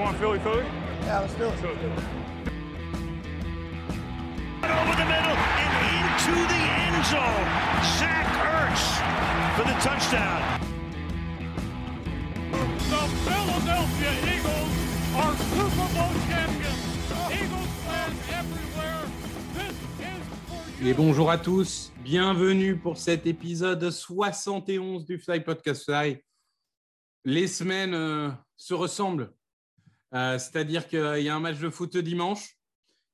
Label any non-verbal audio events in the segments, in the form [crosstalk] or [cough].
want Philly Philly? Yeah, let's do it. Over the middle and into the end zone. Zach Ertz for the touchdown. The Philadelphia Eagles are Super Bowl champions. Eagles fans everywhere. This is for you. Et bonjour à tous, bienvenue pour cet épisode 71 du Fly Podcast Fly. Les semaines euh, se ressemblent, Euh, c'est-à-dire qu'il y a un match de foot dimanche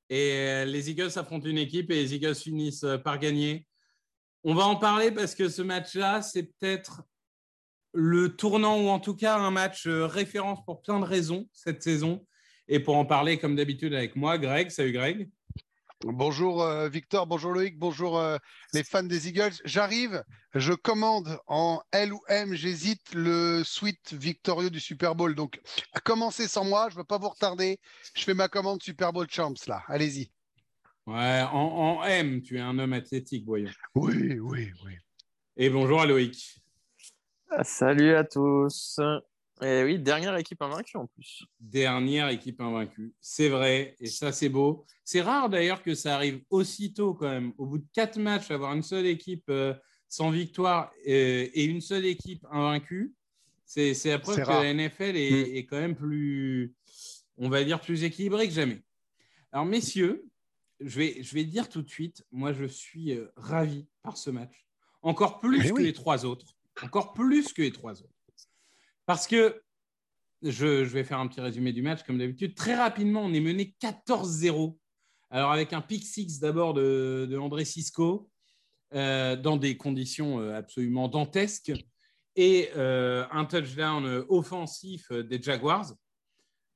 et les Eagles affrontent une équipe et les Eagles finissent par gagner. On va en parler parce que ce match-là, c'est peut-être le tournant ou en tout cas un match euh, référence pour plein de raisons cette saison. Et pour en parler, comme d'habitude, avec moi, Greg. Salut Greg. Bonjour euh, Victor, bonjour Loïc, bonjour euh, les fans des Eagles. J'arrive, je commande en L ou M, j'hésite le suite victorieux du Super Bowl. Donc, à commencer sans moi, je ne veux pas vous retarder. Je fais ma commande Super Bowl Champs là. Allez-y. Ouais, en, en M, tu es un homme athlétique, voyons. Oui, oui, oui. Et bonjour à Loïc. Ah, Salut à tous. Et oui, dernière équipe invaincue en plus. Dernière équipe invaincue. C'est vrai, et ça, c'est beau. C'est rare d'ailleurs que ça arrive aussitôt quand même. Au bout de quatre matchs, avoir une seule équipe euh, sans victoire euh, et une seule équipe invaincue, c'est c'est la preuve que rare. la NFL est, Mm. est quand même plus, on va dire, plus équilibrée que jamais. Alors, messieurs, je vais, je vais dire tout de suite, moi, je suis euh, ravi par ce match. Encore plus Eh que oui. les trois autres. Encore plus que les trois autres. Parce que je, vais faire un petit résumé du match, comme d'habitude. Très rapidement, on est mené 14-0. Alors, avec un pick six d'abord de, André Cisco, euh, dans des conditions euh, absolument dantesques, et euh, un touchdown offensif des Jaguars.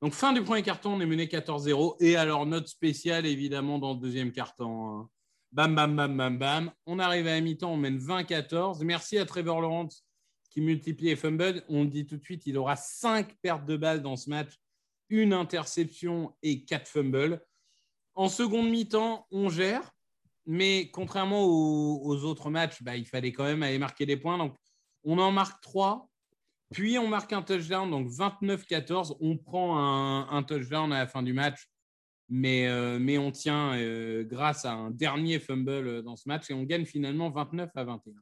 Donc, fin du premier carton, on est mené 14-0. Et alors, note spéciale, évidemment, dans le deuxième carton. hein. Bam, bam, bam, bam, bam. On arrive à mi-temps, on mène 20-14. Merci à Trevor Lawrence qui multiplie les fumbles. On le dit tout de suite, il aura cinq pertes de balles dans ce match, une interception et quatre fumbles. En seconde mi-temps, on gère, mais contrairement aux, autres matchs, bah, il fallait quand même aller marquer des points. Donc, on en marque trois, puis on marque un touchdown, donc 29-14. On prend un, touchdown à la fin du match, mais, euh, on tient euh, grâce à un dernier fumble euh, dans ce match et on gagne finalement 29 à 21.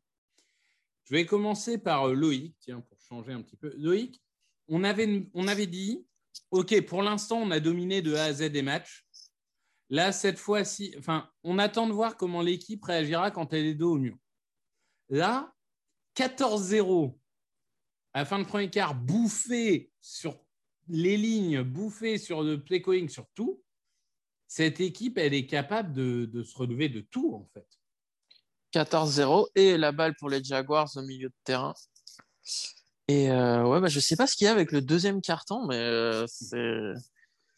Je vais commencer par euh, Loïc, tiens, pour changer un petit peu. Loïc, on avait, on avait dit, OK, pour l'instant, on a dominé de A à Z des matchs. Là, cette fois-ci, enfin, on attend de voir comment l'équipe réagira quand elle est dos au mur. Là, 14-0 à la fin de premier quart, bouffé sur les lignes, bouffé sur le play calling, sur tout. Cette équipe, elle est capable de, de se relever de tout, en fait. 14-0 et la balle pour les Jaguars au milieu de terrain. Et euh, ouais, bah, je sais pas ce qu'il y a avec le deuxième carton, mais euh, c'est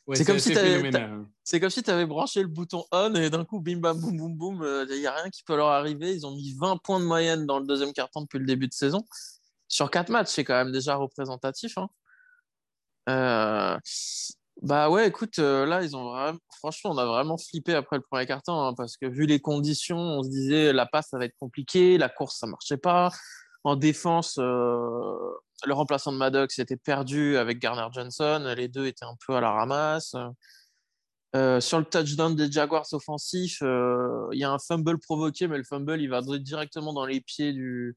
Ouais, C'est comme si hein. comme si tu avais branché le bouton on et d'un coup, bim bam boum boum boum, euh, il n'y a rien qui peut leur arriver. Ils ont mis 20 points de moyenne dans le deuxième carton depuis le début de saison. Sur quatre matchs, c'est quand même déjà représentatif. hein. Bah ouais, écoute, euh, là, ils ont vraiment, franchement, on a vraiment flippé après le premier carton hein, parce que vu les conditions, on se disait la passe, ça va être compliqué, la course, ça marchait pas. En défense, euh, le remplaçant de Maddox était perdu avec Garner Johnson, les deux étaient un peu à la ramasse. Euh, sur le touchdown des Jaguars offensifs, il y a un fumble provoqué, mais le fumble, il va directement dans les pieds du,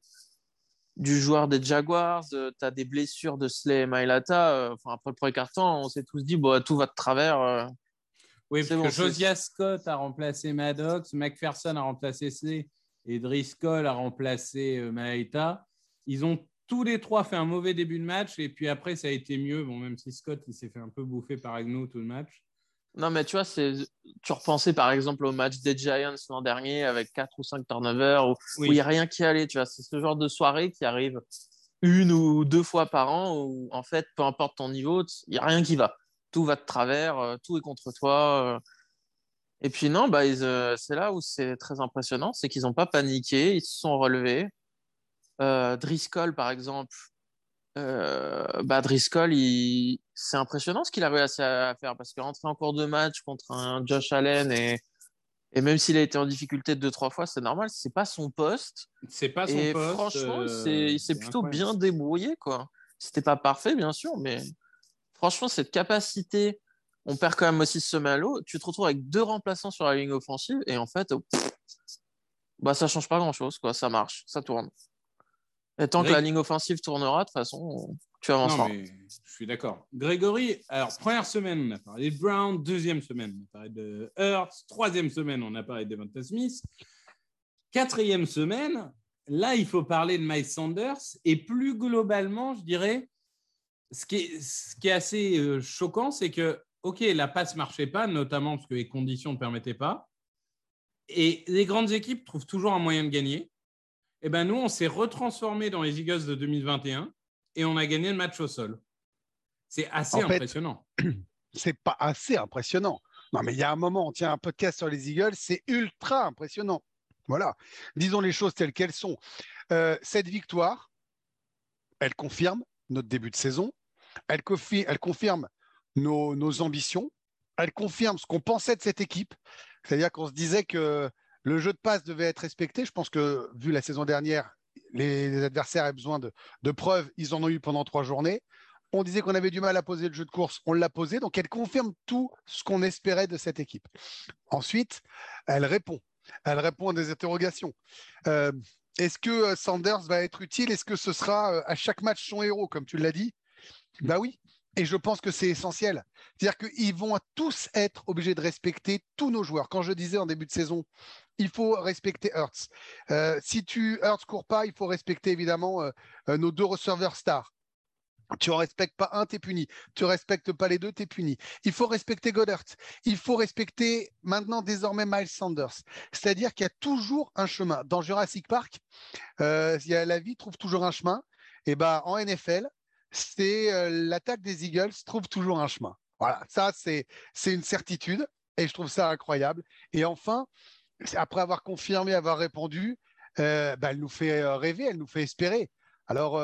du joueur des Jaguars. tu as des blessures de Slay et Mailata. euh, Enfin, après le premier carton, on s'est tous dit, bon, tout va de travers. euh. Oui, parce bon, que Scott a remplacé Maddox, McPherson a remplacé C et Driscoll a remplacé euh, Malaita. Ils ont tous les trois fait un mauvais début de match et puis après, ça a été mieux. Bon, même si Scott, il s'est fait un peu bouffer par Agnew tout le match. Non, mais tu vois, c'est... tu repensais par exemple au match des Giants l'an dernier avec 4 ou 5 turnovers où il n'y a rien qui allait. Tu vois, c'est ce genre de soirée qui arrive une ou deux fois par an où, en fait, peu importe ton niveau, il n'y a rien qui va. Tout va de travers, euh, tout est contre toi. euh. Et puis, non, bah, ils, euh, c'est là où c'est très impressionnant c'est qu'ils n'ont pas paniqué, ils se sont relevés. Euh, Driscoll, par exemple, euh, bah, Driscoll, il... c'est impressionnant ce qu'il a réussi à faire parce que rentrer en cours de match contre un Josh Allen et, et même s'il a été en difficulté deux, trois fois, c'est normal, c'est pas son poste. C'est pas son Et poste. franchement, il euh, s'est- il s'est c'est plutôt incroyable. bien débrouillé, quoi. C'était pas parfait, bien sûr, mais franchement, cette capacité, on perd quand même aussi ce l'eau. Tu te retrouves avec deux remplaçants sur la ligne offensive et en fait, pff, bah, ça change pas grand chose. Quoi. Ça marche, ça tourne. Et tant que la ligne offensive tournera, de toute façon, tu avanceras. Non, mais je suis d'accord. Grégory, alors, première semaine, on a parlé de Brown. Deuxième semaine, on a parlé de Hurts. Troisième semaine, on a parlé de Devonta Smith. Quatrième semaine, là, il faut parler de Miles Sanders. Et plus globalement, je dirais, ce qui est, ce qui est assez euh, choquant, c'est que, OK, la passe ne marchait pas, notamment parce que les conditions ne permettaient pas. Et les grandes équipes trouvent toujours un moyen de gagner. Et ben nous, on s'est retransformé dans les Eagles de 2021 et on a gagné le match au sol. C'est assez En impressionnant. [clears throat] C'est pas assez impressionnant. Non, mais il y a un moment, on tient un podcast sur les Eagles, c'est ultra impressionnant. Voilà. Disons les choses telles qu'elles sont. Euh, cette victoire, elle confirme notre début de saison. Elle, elle confirme nos, nos ambitions. Elle confirme ce qu'on pensait de cette équipe. C'est-à-dire qu'on se disait que le jeu de passe devait être respecté. Je pense que, vu la saison dernière, les, adversaires avaient besoin de, preuves. Ils en ont eu pendant trois journées. On disait qu'on avait du mal à poser le jeu de course. On l'a posé. Donc, elle confirme tout ce qu'on espérait de cette équipe. Ensuite, elle répond. Elle répond à des interrogations. Euh, Est-ce que euh, Sanders va être utile? Est-ce que ce sera euh, à chaque match son héros, comme tu l'as dit? Bah oui. Et je pense que c'est essentiel. C'est-à-dire qu'ils vont tous être obligés de respecter tous nos joueurs. Quand je disais en début de saison, il faut respecter Hertz. Euh, si tu Hertz court pas, il faut respecter évidemment euh, euh, nos deux receveurs stars. Tu en respectes pas un, t'es puni. Tu respectes pas les deux, t'es puni. Il faut respecter Goddard. Il faut respecter maintenant désormais Miles Sanders. C'est-à-dire qu'il y a toujours un chemin. Dans Jurassic Park, la vie trouve toujours un chemin. Et ben en NFL, c'est euh, l'attaque des Eagles trouve toujours un chemin. Voilà, ça c'est une certitude et je trouve ça incroyable. Et enfin, après avoir confirmé, avoir répondu, euh, bah, elle nous fait euh, rêver, elle nous fait espérer. Alors,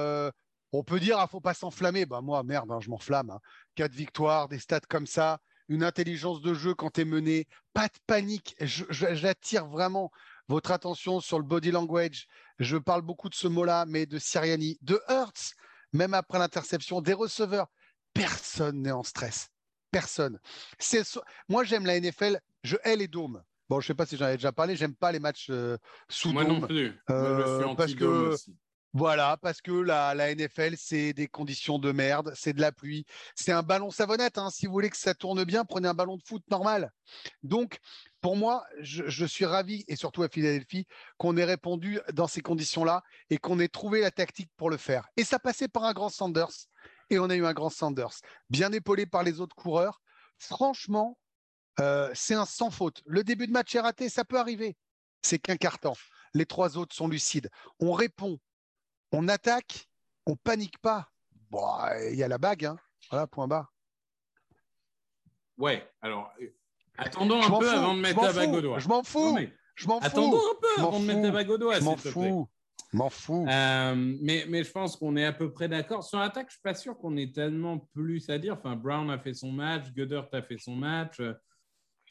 on peut dire, ah, faut pas s'enflammer. Bah, moi, merde, hein, je m'enflamme. hein. Quatre victoires, des stats comme ça, une intelligence de jeu quand tu es mené, pas de panique. J'attire vraiment votre attention sur le body language. Je parle beaucoup de ce mot-là, mais de Siriani, de Hertz, même après l'interception, des receveurs. Personne n'est en stress. Personne. C'est so- Moi, j'aime la NFL, je hais les dômes. Bon, je sais pas si j'en avais déjà parlé, j'aime pas les matchs euh, sous Moi dôme. non plus. Moi, Euh, parce que- aussi. Voilà, parce que la, la NFL, c'est des conditions de merde, c'est de la pluie, c'est un ballon savonnette. hein. Si vous voulez que ça tourne bien, prenez un ballon de foot normal. Donc, pour moi, je, suis ravi, et surtout à Philadelphie, qu'on ait répondu dans ces conditions-là et qu'on ait trouvé la tactique pour le faire. Et ça passait par un grand Sanders, et on a eu un grand Sanders, bien épaulé par les autres coureurs. Franchement, euh, c'est un sans faute. Le début de match est raté, ça peut arriver. C'est qu'un carton. Les trois autres sont lucides. On répond, on attaque, on panique pas. Bon, il y a la bague, hein. Voilà, point barre. Ouais, alors, attendons un peu fous, avant de mettre la bague au doigt. Je m'en Non, fous. mais Je m'en attendons fous. un peu avant de mettre la bague au doigt, Je m'en fous. Je m'en fous. Euh, mais, mais je pense qu'on est à peu près d'accord. Sur l'attaque, je ne suis pas sûr qu'on ait tellement plus à dire. Enfin, Brown a fait son match, Goddard a fait son match.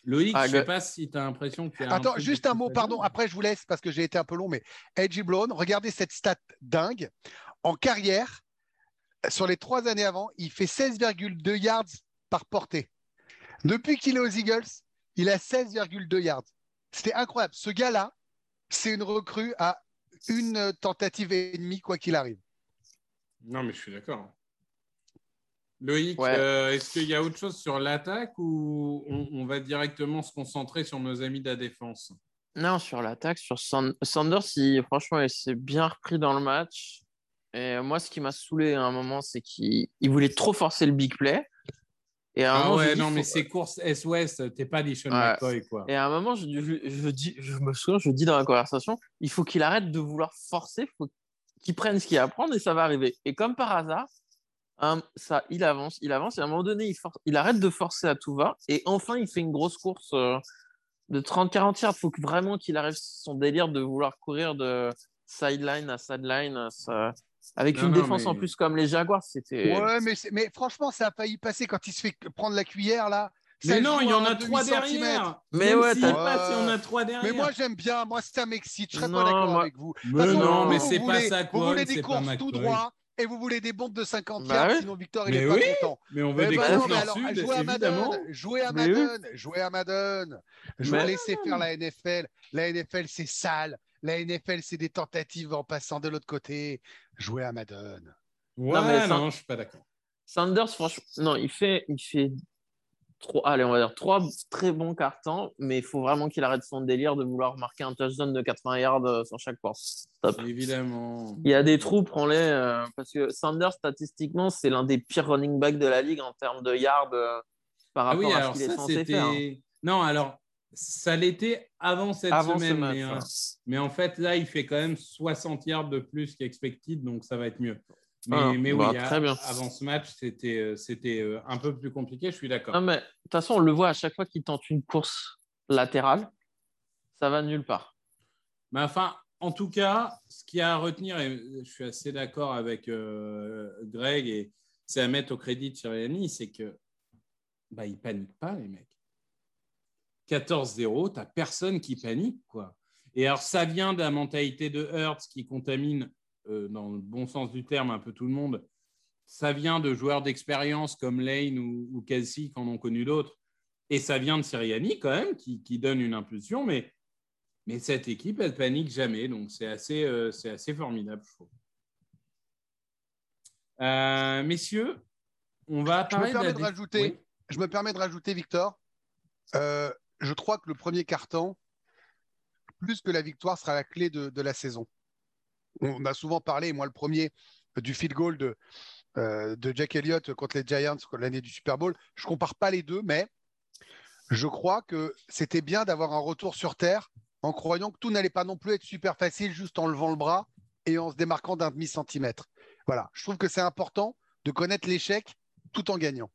Loïc, Ah, je ne sais pas si tu as l'impression qu'il y a. Attends, juste un mot, pardon. Après, je vous laisse parce que j'ai été un peu long, mais Edgy Brown, regardez cette stat dingue. En carrière, sur les trois années avant, il fait 16,2 yards par portée. Depuis qu'il est aux Eagles, il a 16,2 yards. C'était incroyable. Ce gars-là, c'est une recrue à une tentative et demie, quoi qu'il arrive. Non, mais je suis d'accord. Loïc, Ouais. euh, est-ce qu'il y a autre chose sur l'attaque ou on, on va directement se concentrer sur nos amis de la défense? Non, sur l'attaque, sur Sand- Sanders, il- franchement, il s'est bien repris dans le match. Et moi, ce qui m'a saoulé à un moment, c'est qu'il il voulait trop forcer le big play. Et à un Ah moment, ouais, non, faut- mais ces courses S-Ouest, t'es pas Dishon Ouais. McCoy, quoi. Et à un moment, je, je- je dis, je me souviens, je dis dans la conversation, il faut qu'il arrête de vouloir forcer, faut qu'il prenne ce qu'il y a à prendre et ça va arriver. Et comme par hasard, hein, ça, il avance, il avance, et à un moment donné, il, il arrête de forcer à tout va, et enfin, il fait une grosse course euh, de 30-40 yards. Il faut que vraiment qu'il arrive son délire de vouloir courir de sideline à sideline, ça- avec Non, une non, défense mais- en plus comme les Jaguars. C'était. Ouais, mais, mais franchement, ça a failli passer quand il se fait prendre la cuillère, là. Mais non, il y en à a trois derrière. Mais ouais, t'as- passe, il y en a trois derrière. Mais moi, j'aime bien. Moi, ça m'excite. Je serais Non, pas d'accord moi- avec vous. Mais façon, non, vous, mais c'est pas voulez- ça, Vous voulez des courses McCoy. tout droit et vous voulez des bombes de 50 Bah yards, oui. sinon Victor il Mais est pas content. Mais on veut Eh des courses non, mais alors, sud, jouez à. Madden, jouez à Mais oui. Madden, jouez à Madden. Je Mais- laisser faire la NFL. La NFL, c'est sale. La NFL, c'est des tentatives en passant de l'autre côté. Jouez à Madden. Ouais, Non, mais non, je suis pas d'accord. Sanders, franchement, non, il fait, il fait trois, allez, on va dire trois très bons cartons, mais il faut vraiment qu'il arrête son délire de vouloir marquer un touchdown de 80 yards euh, sur chaque course. Stop. Évidemment. Il y a des trous, prends-les, euh, parce que Sanders, statistiquement, c'est l'un des pires running backs de la ligue en termes de yards euh, par Ah rapport oui, à ce qu'il est censé faire. hein. Non, alors, ça l'était avant cette Avant semaine. mais, euh, mais en fait, là, il fait quand même 60 yards de plus qu'expected, donc ça va être mieux. Mais, Ah, mais bah, oui, très à- bien. avant ce match, c'était euh, c'était euh, un peu plus compliqué, je suis d'accord. De toute façon, on le voit à chaque fois qu'il tente une course latérale, ça va nulle part. Mais enfin, en tout cas, ce qu'il y a à retenir, et je suis assez d'accord avec euh, Greg, et c'est à mettre au crédit de Sirianni, c'est que bah, ils paniquent pas, les mecs. 14-0, tu n'as personne qui panique. quoi. Et alors, ça vient de la mentalité de Hertz qui contamine, euh, dans le bon sens du terme, un peu tout le monde. Ça vient de joueurs d'expérience comme Lane ou, ou Kelsey qui en ont connu d'autres. Et ça vient de Sirianni quand même, qui, qui donne une impulsion. Mais mais cette équipe, elle panique jamais, donc c'est assez, euh, c'est assez formidable, je trouve. Euh, messieurs, on va Je me parler permets la de rajouter, Oui. je me permets de rajouter, Victor. euh, je crois que le premier carton, plus que la victoire, sera la clé de, la saison. On a souvent parlé, moi le premier, du field goal de, euh, de Jack Elliott contre les Giants l'année du Super Bowl. Je compare pas les deux, mais je crois que c'était bien d'avoir un retour sur terre en croyant que tout n'allait pas non plus être super facile juste en levant le bras et en se démarquant d'un demi-centimètre. Voilà, je trouve que c'est important de connaître l'échec tout en gagnant.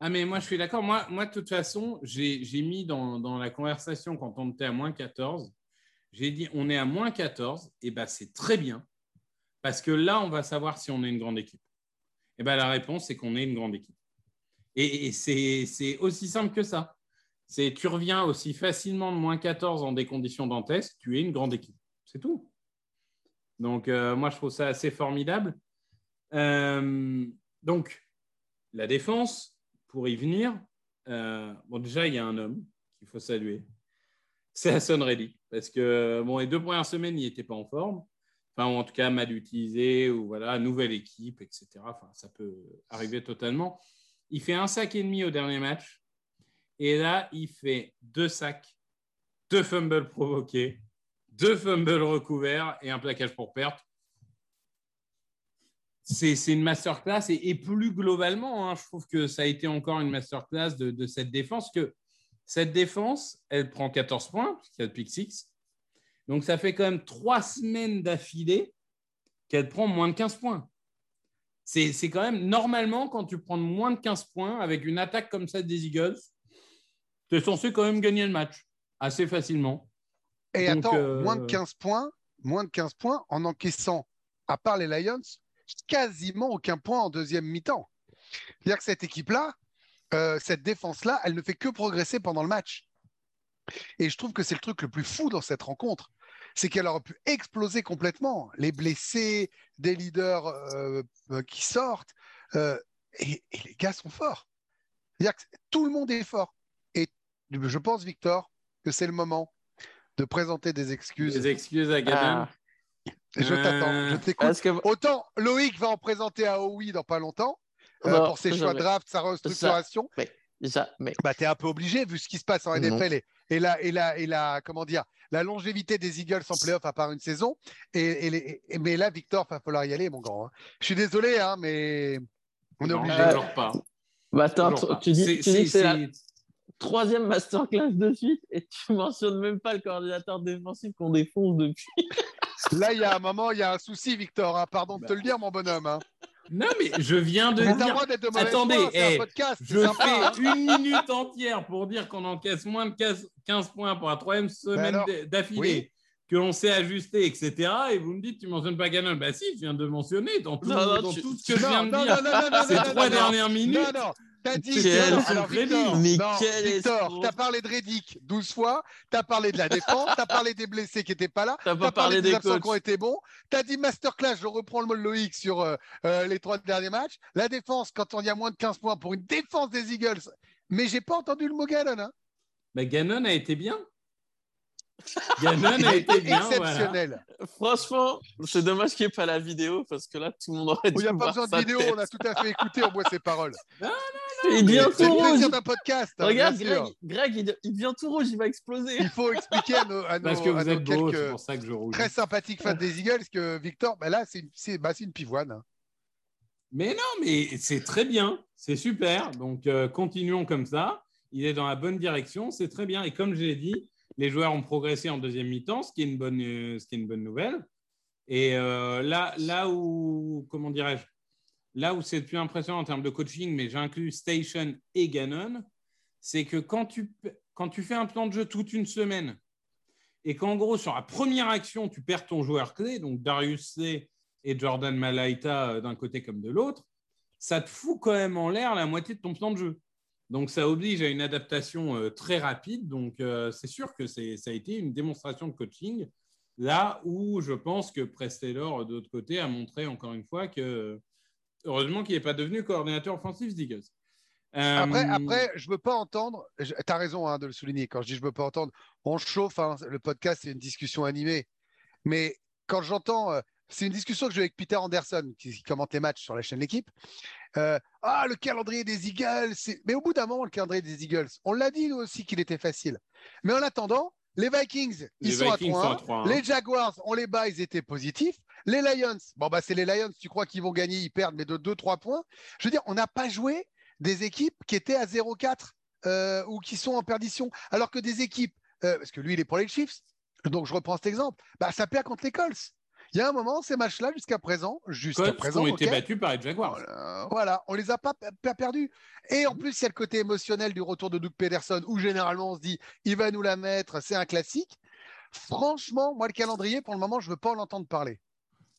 Ah, mais moi, je suis d'accord. Moi, moi, de toute façon, j'ai mis dans, dans la conversation quand on était à moins 14, j'ai dit on est à moins 14, et ben c'est très bien, parce que là, on va savoir si on est une grande équipe. Et ben la réponse, c'est qu'on est une grande équipe. Et, c'est aussi simple que ça. C'est tu reviens aussi facilement de moins 14 en des conditions dantesques, tu es une grande équipe. C'est tout. Donc, euh, moi, je trouve ça assez formidable. Euh, donc, la défense, pour y venir, euh, bon, déjà, il y a un homme qu'il faut saluer. C'est Hassan Reddick. Parce que bon, les deux premières semaines, il n'était pas en forme. Enfin, en tout cas, mal utilisé, ou voilà, nouvelle équipe, etc. Enfin, ça peut arriver totalement. Il fait un sac et demi au dernier match. Et là, il fait deux sacs, deux fumbles provoqués, deux fumbles recouverts et un plaquage pour perte. C'est une masterclass. Et, et plus globalement, hein, je trouve que ça a été encore une masterclass de, de cette défense. Que cette défense, elle prend 14 points, puisqu'il y a le pick six. Donc, ça fait quand même trois semaines d'affilée qu'elle prend moins de 15 points. C'est c'est quand même, normalement, quand tu prends moins de 15 points avec une attaque comme ça des Eagles, tu es censé quand même gagner le match assez facilement. Et Donc, attends, euh, moins de 15 points, moins de 15 points en encaissant, à part les Lions, quasiment aucun point en deuxième mi-temps. C'est-à-dire que cette équipe-là, euh, cette défense-là, elle ne fait que progresser pendant le match. Et je trouve que c'est le truc le plus fou dans cette rencontre, c'est qu'elle aurait pu exploser complètement. Les blessés, des leaders euh, euh, qui sortent, euh, et, et les gars sont forts. C'est-à-dire que tout le monde est fort. Et je pense, Victor, que c'est le moment de présenter des excuses. Des excuses à Gavin. Ah, Je t'attends, je Euh, t'écoute. que Autant Loïc va en présenter à OUI dans pas longtemps euh, Non, pour ses choix de draft, sa restructuration. déjà, mais Bah, tu es un peu obligé vu ce qui se passe en. NFL et, et, la, et, la, et la, comment dire, la longévité des Eagles en playoff à part une saison. Et, et les- et- mais là, Victor, il va falloir y aller, mon grand. hein. Je suis désolé, hein, mais on est Non, obligé. Euh, pas. bah, attends, pas. tu dis, C'est- tu dis que c'est la troisième masterclass de suite et tu mentionnes même pas le coordinateur défensif qu'on défonce depuis. [laughs] Là, il y a un moment, il y a un souci, Victor. hein. Pardon de te le dire, mon bonhomme. Hein. Non, mais je viens de dire. de Attendez, foi, c'est eh, un podcast. Je sympa, hein. fais une minute entière pour dire qu'on encaisse moins de 15 15 points pour la troisième semaine alors, d- d'affilée, oui. que l'on s'est ajusté, etc. Et vous me dites, tu mentionnes pas Gannon. Bah si, je viens de mentionner dans tout, Non, non, dans tu- tout ce que je Non, viens de non, dire. non, non, non, non, Ces non, trois non, dernières non, minutes, non, T'as dit, Quel- non, alors, Mais Victor, mais non, quel Victor, t'as parlé de Reddick 12 fois, t'as parlé de la défense, t'as parlé des blessés qui n'étaient pas là, T'as pas parlé parlé des des absents qui ont été bons, t'as dit masterclass, je reprends le mot de Loïc sur euh, euh, les trois derniers matchs. La défense, quand on y a moins de 15 points pour une défense des Eagles, mais j'ai pas entendu le mot Gannon. Hein. Bah, Gannon a été bien. [laughs] Gannon Il a été bien. voilà. exceptionnel. Franchement, c'est dommage qu'il n'y ait pas la vidéo parce que là, tout le monde aurait Il dû n'y a pas besoin de vidéo, tête. on a tout à fait écouté, on voit ses paroles. Il devient C'est tout le rouge. plaisir d'un podcast. hein, Regarde, Greg, il, il devient tout rouge, il va exploser. Il faut expliquer à nos, à nos- Parce que à vous nos êtes beau, c'est quelques pour ça que je roule. très sympathiques fans des Eagles que Victor, bah là, c'est une, c'est- bah, une pivoine. hein. Mais non, mais c'est très bien. C'est super. Donc, euh, continuons comme ça. Il est dans la bonne direction. C'est très bien. Et comme je l'ai dit, les joueurs ont progressé en deuxième mi-temps, ce qui est une bonne, euh, ce qui est une bonne nouvelle. Et euh, là, là où, comment dirais-je, là où c'est le plus impressionnant en termes de coaching, mais j'inclus Station et Gannon, c'est que quand tu, fais un plan de jeu toute une semaine et qu'en gros, sur la première action, tu perds ton joueur clé, donc Darius C et Jordan Malaita euh, d'un côté comme de l'autre, ça te fout quand même en l'air la moitié de ton plan de jeu. Donc ça oblige à une adaptation euh, très rapide. Donc euh, c'est sûr que ça a été une démonstration de coaching. Là où je pense que Press Taylor, de l'autre côté, a montré encore une fois que heureusement qu'il n'est pas devenu coordinateur offensif des Eagles. Euh, Après, après, je veux pas entendre. Tu as raison hein, de le souligner. Quand je dis je veux pas entendre, on chauffe. hein, le podcast, c'est une discussion animée. Mais quand j'entends, euh, c'est une discussion que j'ai avec Peter Anderson, qui, qui commente les matchs sur la chaîne L'équipe. Euh, ah, le calendrier des Eagles. Mais au bout d'un moment, le calendrier des Eagles, on l'a dit nous aussi qu'il était facile. Mais en attendant, les Vikings, ils les sont, Vikings à sont à 3-1. 3-1. Les Jaguars, on les bat, ils étaient positifs. Les Lions, bon, bah, c'est les Lions, tu crois qu'ils vont gagner, ils perdent, mais de 2-3 points. Je veux dire, on n'a pas joué des équipes qui étaient à 0-4 euh, ou qui sont en perdition, alors que des équipes, euh, parce que lui, il est pour les Chiefs, donc je reprends cet exemple, bah, ça perd contre les Colts. Il y a un moment, ces matchs-là, jusqu'à présent, jusqu'à présent, ont été battus par les Jaguars. euh, voilà, on les a pas, pas perdus. Et en plus, il y a le côté émotionnel du retour de Doug Pederson, où généralement on se dit, il va nous la mettre, c'est un classique. Franchement, moi, le calendrier, pour le moment, je veux pas en entendre parler.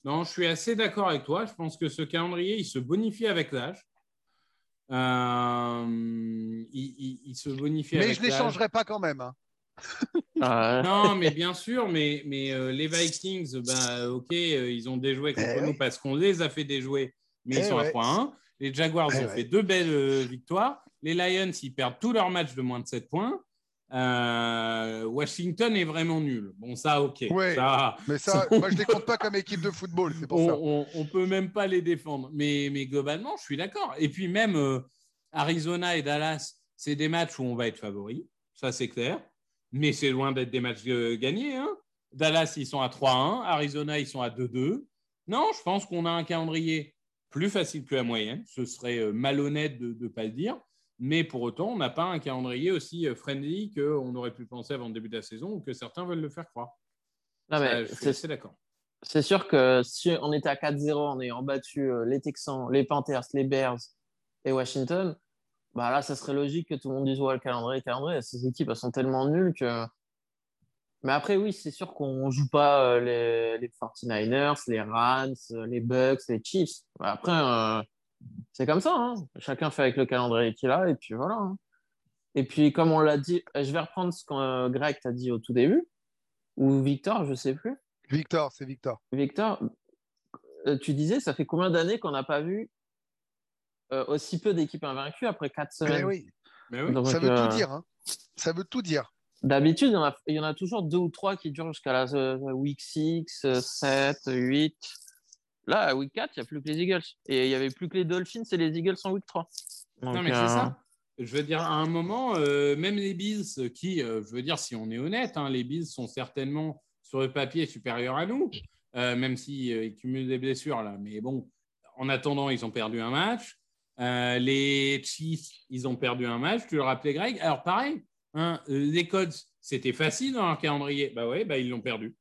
Non, je suis assez d'accord avec toi. Je pense que ce calendrier, il se bonifie avec l'âge. Euh, il, il- il se bonifie Mais avec je les l'âge. changerai pas quand même. hein. [laughs] Ah, Non, mais bien sûr, mais, mais euh, les Vikings, bah, ok, euh, ils ont déjoué contre Eh nous ouais. parce qu'on les a fait déjouer, mais ils Eh sont ouais. à 3-1. Les Jaguars Eh ont ouais. fait deux belles euh, victoires. Les Lions, ils perdent tous leurs matchs de moins de 7 points. Euh, Washington est vraiment nul. Bon, ça, ok. Ouais. Ça, Mais ça, moi, je les compte pas comme [laughs] équipe de football, pour on, ça. on, on peut même pas les défendre. Mais, mais globalement, je suis d'accord. Et puis même euh, Arizona et Dallas, c'est des matchs où on va être favori. Ça, c'est clair. Mais c'est loin d'être des matchs euh, gagnés. hein. Dallas, ils sont à 3-1. Arizona, ils sont à 2-2. Non, je pense qu'on a un calendrier plus facile que la moyenne. Ce serait euh, malhonnête de ne pas le dire. Mais pour autant, on n'a pas un calendrier aussi euh, friendly qu'on aurait pu penser avant le début de la saison ou que certains veulent le faire croire. non, mais c'est- d'accord. c'est sûr que si on était à 4-0 en ayant battu les Texans, les Panthers, les Bears et Washington, bah là, ça serait logique que tout le monde dise ouais, le calendrier, le calendrier. Ces équipes, elles sont tellement nulles que. Mais après, oui, c'est sûr qu'on joue pas euh, les, les 49ers, les Rams, euh, les Bucks, les Chiefs. Après, euh, c'est comme ça. hein. Chacun fait avec le calendrier qu'il a et puis voilà. hein. Et puis, comme on l'a dit, je vais reprendre ce que Greg t'a dit au tout début, ou Victor, je sais plus. Victor, c'est Victor. Victor, tu disais, ça fait combien d'années qu'on n'a pas vu euh, aussi peu d'équipes invaincues après quatre Eh semaines oui, Mais oui. Donc, ça veut euh, tout dire. hein. Ça veut tout dire. D'habitude, il y, en a, il y en a toujours deux ou trois qui durent jusqu'à la euh, week 6, euh, 7, 8. Là, à week 4, il n'y a plus que les Eagles. Et il n'y avait plus que les Dolphins et les Eagles en week 3. Non, mais euh, c'est ça. Je veux dire, à un moment, euh, même les Bills, qui, euh, je veux dire, si on est honnête, hein, les Bills sont certainement sur le papier supérieurs à nous, euh, même s'ils ils cumulent des blessures là. Mais bon, en attendant, ils ont perdu un match. Euh, les Chiefs, ils ont perdu un match. Tu le rappelais, Greg. Alors, pareil, hein, euh, les Codes, c'était facile dans leur calendrier. Bah ouais, bah, ils l'ont perdu.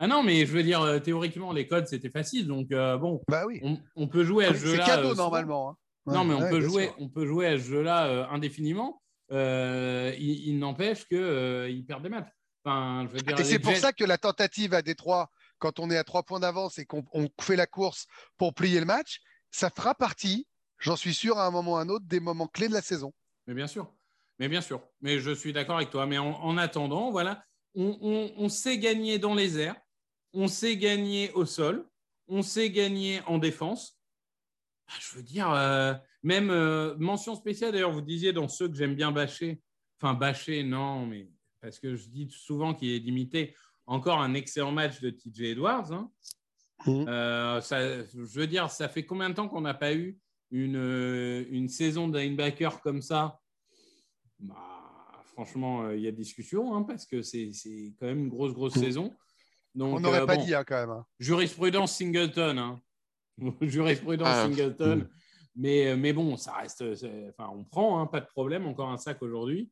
Ah non, mais je veux dire, euh, théoriquement, les Codes, c'était facile. Donc, euh, bon, Bah oui. on, on peut jouer à ce C'est jeu-là. cadeau euh, souvent. normalement. hein. Non, mais on, ouais, peut jouer, sûr. on peut jouer à ce jeu-là euh, indéfiniment. Il il n'empêche qu'ils perdent des matchs. Enfin, je veux dire, Et c'est pour Jets- ça que la tentative à Détroit, quand on est à trois points d'avance et qu'on on fait la course pour plier le match, ça fera partie j'en suis sûr, à un moment ou à un autre, des moments clés de la saison. Mais bien sûr. Mais bien sûr. Mais je suis d'accord avec toi. Mais en, en attendant, voilà, on, on- on sait gagner dans les airs, on sait gagner au sol, on sait gagner en défense. Ah, Je veux dire, euh, même euh, mention spéciale, d'ailleurs, vous disiez dans ceux que j'aime bien bâcher. Enfin, bâcher, non, mais parce que je dis souvent qu'il est limité. Encore un excellent match de TJ Edwards. hein. Mhm. Euh, ça, je veux dire, ça fait combien de temps qu'on n'a pas eu une, euh, une saison de linebacker comme ça bah, Franchement, euh, il y a discussion hein, parce que c'est c'est quand même une grosse, grosse Mhm. saison. Donc, On n'aurait euh, pas bon, dit hein, quand même. hein. Jurisprudence Singleton. hein. [laughs] Jurisprudence Ah, Singleton. Mais, mais bon, ça reste. Enfin, on prend, hein, pas de problème. Encore un sac aujourd'hui.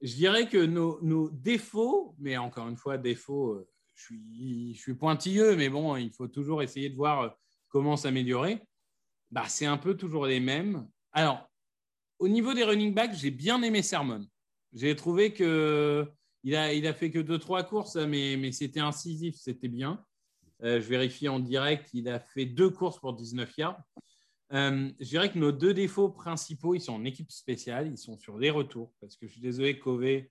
Je dirais que nos, nos défauts, mais encore une fois, défauts, je suis, je suis pointilleux, mais bon, il faut toujours essayer de voir comment s'améliorer. Bah, c'est un peu toujours les mêmes. Alors, au niveau des running backs, j'ai bien aimé Sermon. J'ai trouvé que il a, il a fait que deux, trois courses, mais, mais c'était incisif, c'était bien. Euh, je vérifie en direct, il a fait deux courses pour 19 yards. Euh, je dirais que nos deux défauts principaux, ils sont en équipe spéciale, ils sont sur les retours. Parce que je suis désolé, Cové,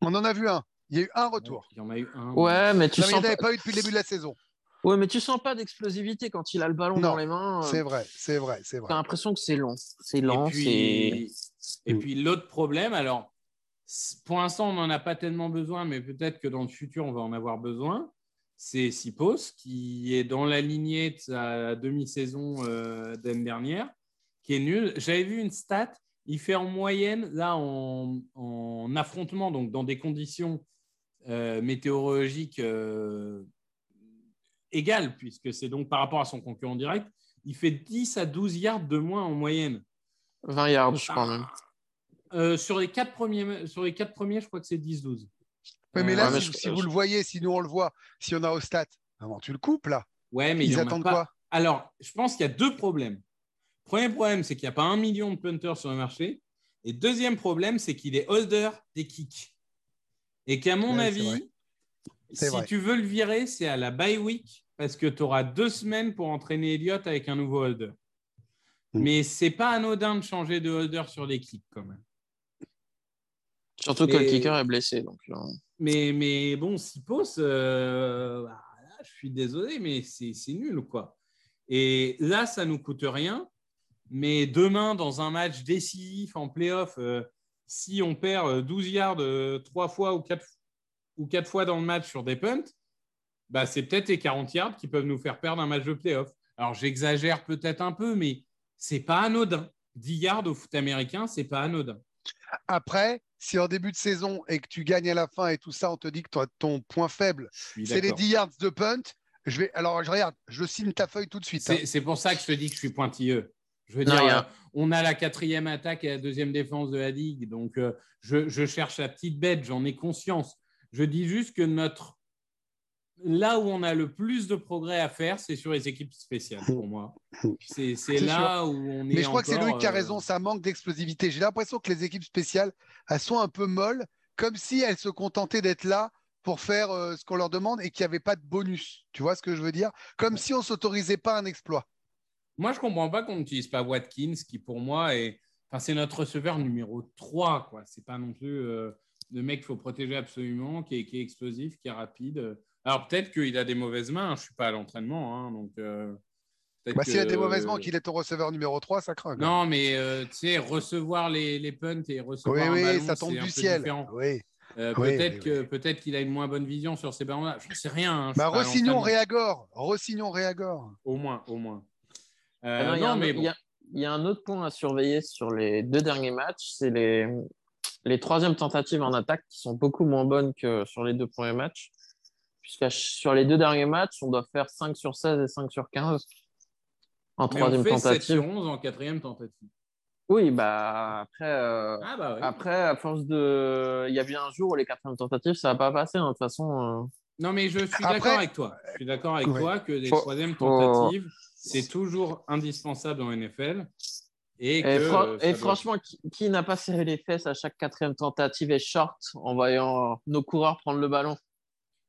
On en a vu un. Il y a eu un retour. il y en a eu un. Ouais, mais tu Non, mais il sens n'y en avait pas eu depuis le début de la saison. Ouais, mais tu sens pas d'explosivité quand il a le ballon Non, dans les mains. euh, C'est vrai, c'est vrai, c'est T'as vrai. l'impression que c'est long. C'est lent. Et puis, et puis l'autre problème, alors, pour l'instant, on n'en a pas tellement besoin, mais peut-être que dans le futur, on va en avoir besoin. C'est Sipos, qui est dans la lignée de sa demi-saison euh, d'année dernière, qui est nul. J'avais vu une stat, il fait en moyenne, là, en, en affrontement, donc dans des conditions euh, météorologiques euh, égales, puisque c'est donc par rapport à son concurrent direct, il fait 10 à 12 yards de moins en moyenne. 20 yards, je crois même. Euh, sur, les quatre premiers, sur les quatre premiers, je crois que c'est 10-12. Ouais, mais Euh, là, ouais, mais si, je- si je- vous le voyez, si nous on le voit, si on a au stat, avant tu le coupes là. Ouais, mais Ils attendent pas. quoi Alors, je pense qu'il y a deux problèmes. Premier problème, c'est qu'il n'y a pas un million de punters sur le marché. Et deuxième problème, c'est qu'il est holder des kicks. Et qu'à mon Ouais, avis, si vrai. tu veux le virer, c'est à la bye week parce que tu auras deux semaines pour entraîner Elliott avec un nouveau holder. Mm. Mais c'est pas anodin de changer de holder sur les kicks quand même. Surtout que le kicker est blessé. Donc, euh, Mais, mais bon, Sipos, euh, bah, là, je suis désolé, mais c'est nul, quoi. Et là, ça nous coûte rien. Mais demain, dans un match décisif en playoff, euh, si on perd euh, 12 yards euh, trois fois ou quatre, ou quatre fois dans le match sur des punts, bah, c'est peut-être les 40 yards qui peuvent nous faire perdre un match de playoff. Alors, j'exagère peut-être un peu, mais c'est pas anodin. 10 yards au foot américain, c'est pas anodin. Après, si en début de saison et que tu gagnes à la fin et tout ça, on te dit que toi, ton point faible, c'est les d'accord. 10 yards de punt. Je vais, alors, je regarde, je signe ta feuille tout de suite. hein. C'est pour ça que je te dis que je suis pointilleux. Je veux Non, dire, euh, on a la quatrième attaque et la deuxième défense de la ligue, donc euh, je, je cherche la petite bête, j'en ai conscience. Je dis juste que notre là où on a le plus de progrès à faire, c'est sur les équipes spéciales pour moi. [laughs] C'est là où on est. Mais je crois que c'est Loïc qui a euh, raison, ça manque d'explosivité. J'ai l'impression que les équipes spéciales, elles sont un peu molles, comme si elles se contentaient d'être là pour faire euh, ce qu'on leur demande et qu'il n'y avait pas de bonus. Tu vois ce que je veux dire? Comme si on s'autorisait pas un exploit. Moi, je comprends pas qu'on n'utilise pas Watkins, qui pour moi est. Enfin, c'est notre receveur numéro 3. quoi. C'est pas non plus euh, le mec qu'il faut protéger absolument, qui est, qui est explosif, qui est rapide. Alors, peut-être qu'il a des mauvaises mains. Je suis pas à l'entraînement. hein, donc, euh, peut-être Bah, S'il a des mauvaises mains qu'il est ton receveur numéro 3, ça craint. Non, mais euh, tu sais, recevoir les, les punts et recevoir oui, un oui, ballon, ça tombe du ciel. Oui. Euh, Oui, peut-être oui, que peut-être qu'il a une moins bonne vision sur ces ballons-là. Je ne sais rien. hein, Bah, Rossignol. Réagor. Rossignol, Réagor. Au moins, au moins. Ah Euh, non, il y a un- mais il bon. y a- il y a un autre point à surveiller sur les deux derniers matchs, c'est les, les troisièmes tentatives en attaque qui sont beaucoup moins bonnes que sur les deux premiers matchs. Puisque sur les deux derniers matchs, on doit faire 5 sur 16 et 5 sur 15 en Mais on troisième fait 7 tentative. sur 11 en quatrième tentative. Oui, bah après, euh, Ah bah oui. après, à force de. Il y a bien un jour où les quatrièmes tentatives, ça va pas passer. hein. De toute façon, euh, Non, mais je suis Après- d'accord avec toi. Je suis d'accord avec Ouais. toi que les troisièmes tentatives, c'est toujours indispensable en NFL. Et, Et, que, fran- euh, ça et doit- franchement, qui, qui n'a pas serré les fesses à chaque quatrième tentative et short en voyant nos coureurs prendre le ballon?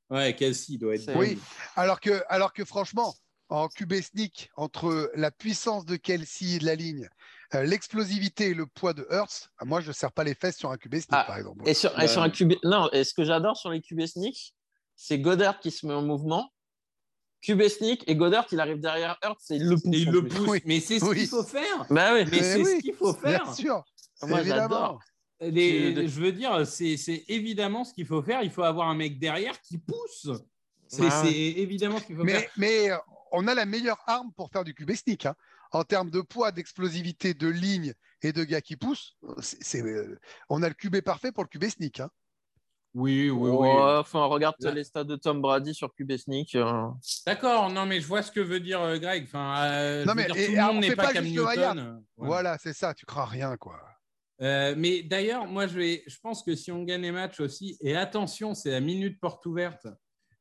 Ouais, Kelsey doit être. Oui. Alors que, alors que franchement, en QB sneak entre la puissance de Kelsey et de la ligne, euh, l'explosivité et le poids de Hurts, ah, moi je ne serre pas les fesses sur un QB sneak Ah, par exemple. Et sur, et sur un QB. Non, et ce que j'adore sur les QB sneak, c'est Goddard qui se met en mouvement. QB sneak et Goddard, il arrive derrière et il le pousse. Et il en le plus. pousse. Oui. Mais c'est ce Oui. qu'il faut faire. Bah oui. Mais Mais c'est oui, ce qu'il faut faire. Bien sûr, Moi, évidemment. j'adore. Les- je veux dire, c'est c'est évidemment ce qu'il faut faire. Il faut avoir un mec derrière qui pousse. C'est Ouais. c'est évidemment ce qu'il faut faire. Mais, euh, on a la meilleure arme pour faire du QB sneak. hein. En termes de poids, d'explosivité, de ligne et de gars qui poussent, c'est- c'est, euh, on a le QB parfait pour le QB sneak. hein. Oui, oui, oui. Ouais, enfin, regarde Là. les stats de Tom Brady sur QB sneak. euh. D'accord, non, mais je vois ce que veut dire euh, Greg. Enfin, euh, Non, mais- dire, et- tout et le monde on n'est fait pas, pas Cam Newton. Voilà. Voilà, c'est ça, tu crains rien. quoi. Euh, mais d'ailleurs, moi, je, vais, je pense que si on gagne les matchs aussi, et attention, c'est la minute porte ouverte,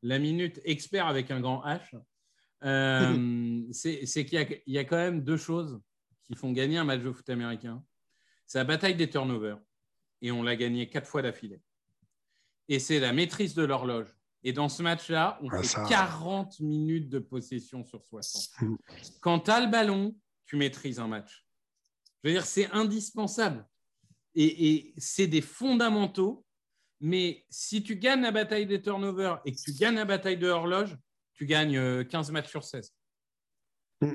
la minute expert avec un grand H, euh, [laughs] c'est qu'il y, y a quand même deux choses qui font gagner un match de foot américain. C'est la bataille des turnovers, et on l'a gagné quatre fois d'affilée. Et c'est la maîtrise de l'horloge. Et dans ce match-là, on Ah, fait ça. 40 minutes de possession sur 60. Mm. Quand tu as le ballon, tu maîtrises un match. Je veux dire, c'est indispensable. Et, et c'est des fondamentaux. Mais si tu gagnes la bataille des turnovers et que tu gagnes la bataille de horloge, tu gagnes euh, 15 matchs sur 16. Mm.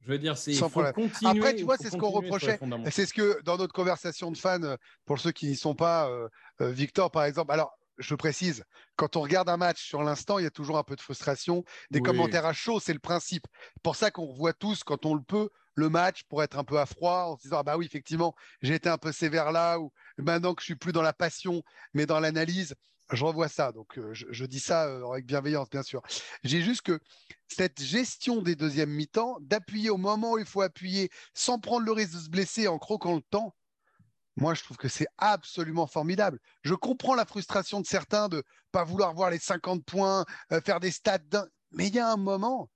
Je veux dire, c'est. Après, tu vois, c'est ce qu'on reprochait. C'est ce que dans notre conversation de fans, euh, pour ceux qui n'y sont pas, euh, euh, Victor par exemple, alors je précise, quand on regarde un match sur l'instant, il y a toujours un peu de frustration, des Oui. commentaires à chaud, c'est le principe. Pour ça qu'on revoit tous, quand on le peut, le match pour être un peu à froid, en se disant, ah bah oui, effectivement, j'ai été un peu sévère là, ou maintenant que je suis plus dans la passion, mais dans l'analyse, je revois ça. Donc, euh, je, je dis ça euh, avec bienveillance, bien sûr. J'ai juste que cette gestion des deuxièmes mi-temps, d'appuyer au moment où il faut appuyer, sans prendre le risque de se blesser en croquant le temps, moi, je trouve que c'est absolument formidable. Je comprends la frustration de certains de pas vouloir voir les 50 points, euh, faire des stats d'un. Mais il y a un moment,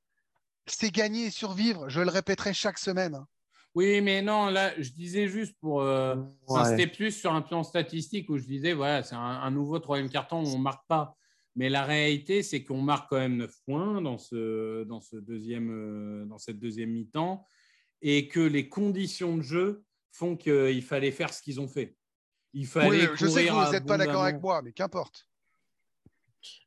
c'est gagner et survivre. Je le répéterai chaque semaine. hein. Oui, mais non, là, je disais juste pour. euh, Ouais. C'était plus sur un plan statistique où je disais, voilà, c'est un, un nouveau troisième carton où on ne marque pas. Mais la réalité, c'est qu'on marque quand même 9 points dans, ce, dans, ce deuxième, euh, dans cette deuxième mi-temps et que les conditions de jeu font qu'il fallait faire ce qu'ils ont fait. Il fallait. Oui, je sais que vous n'êtes pas d'accord avec moi, mais qu'importe.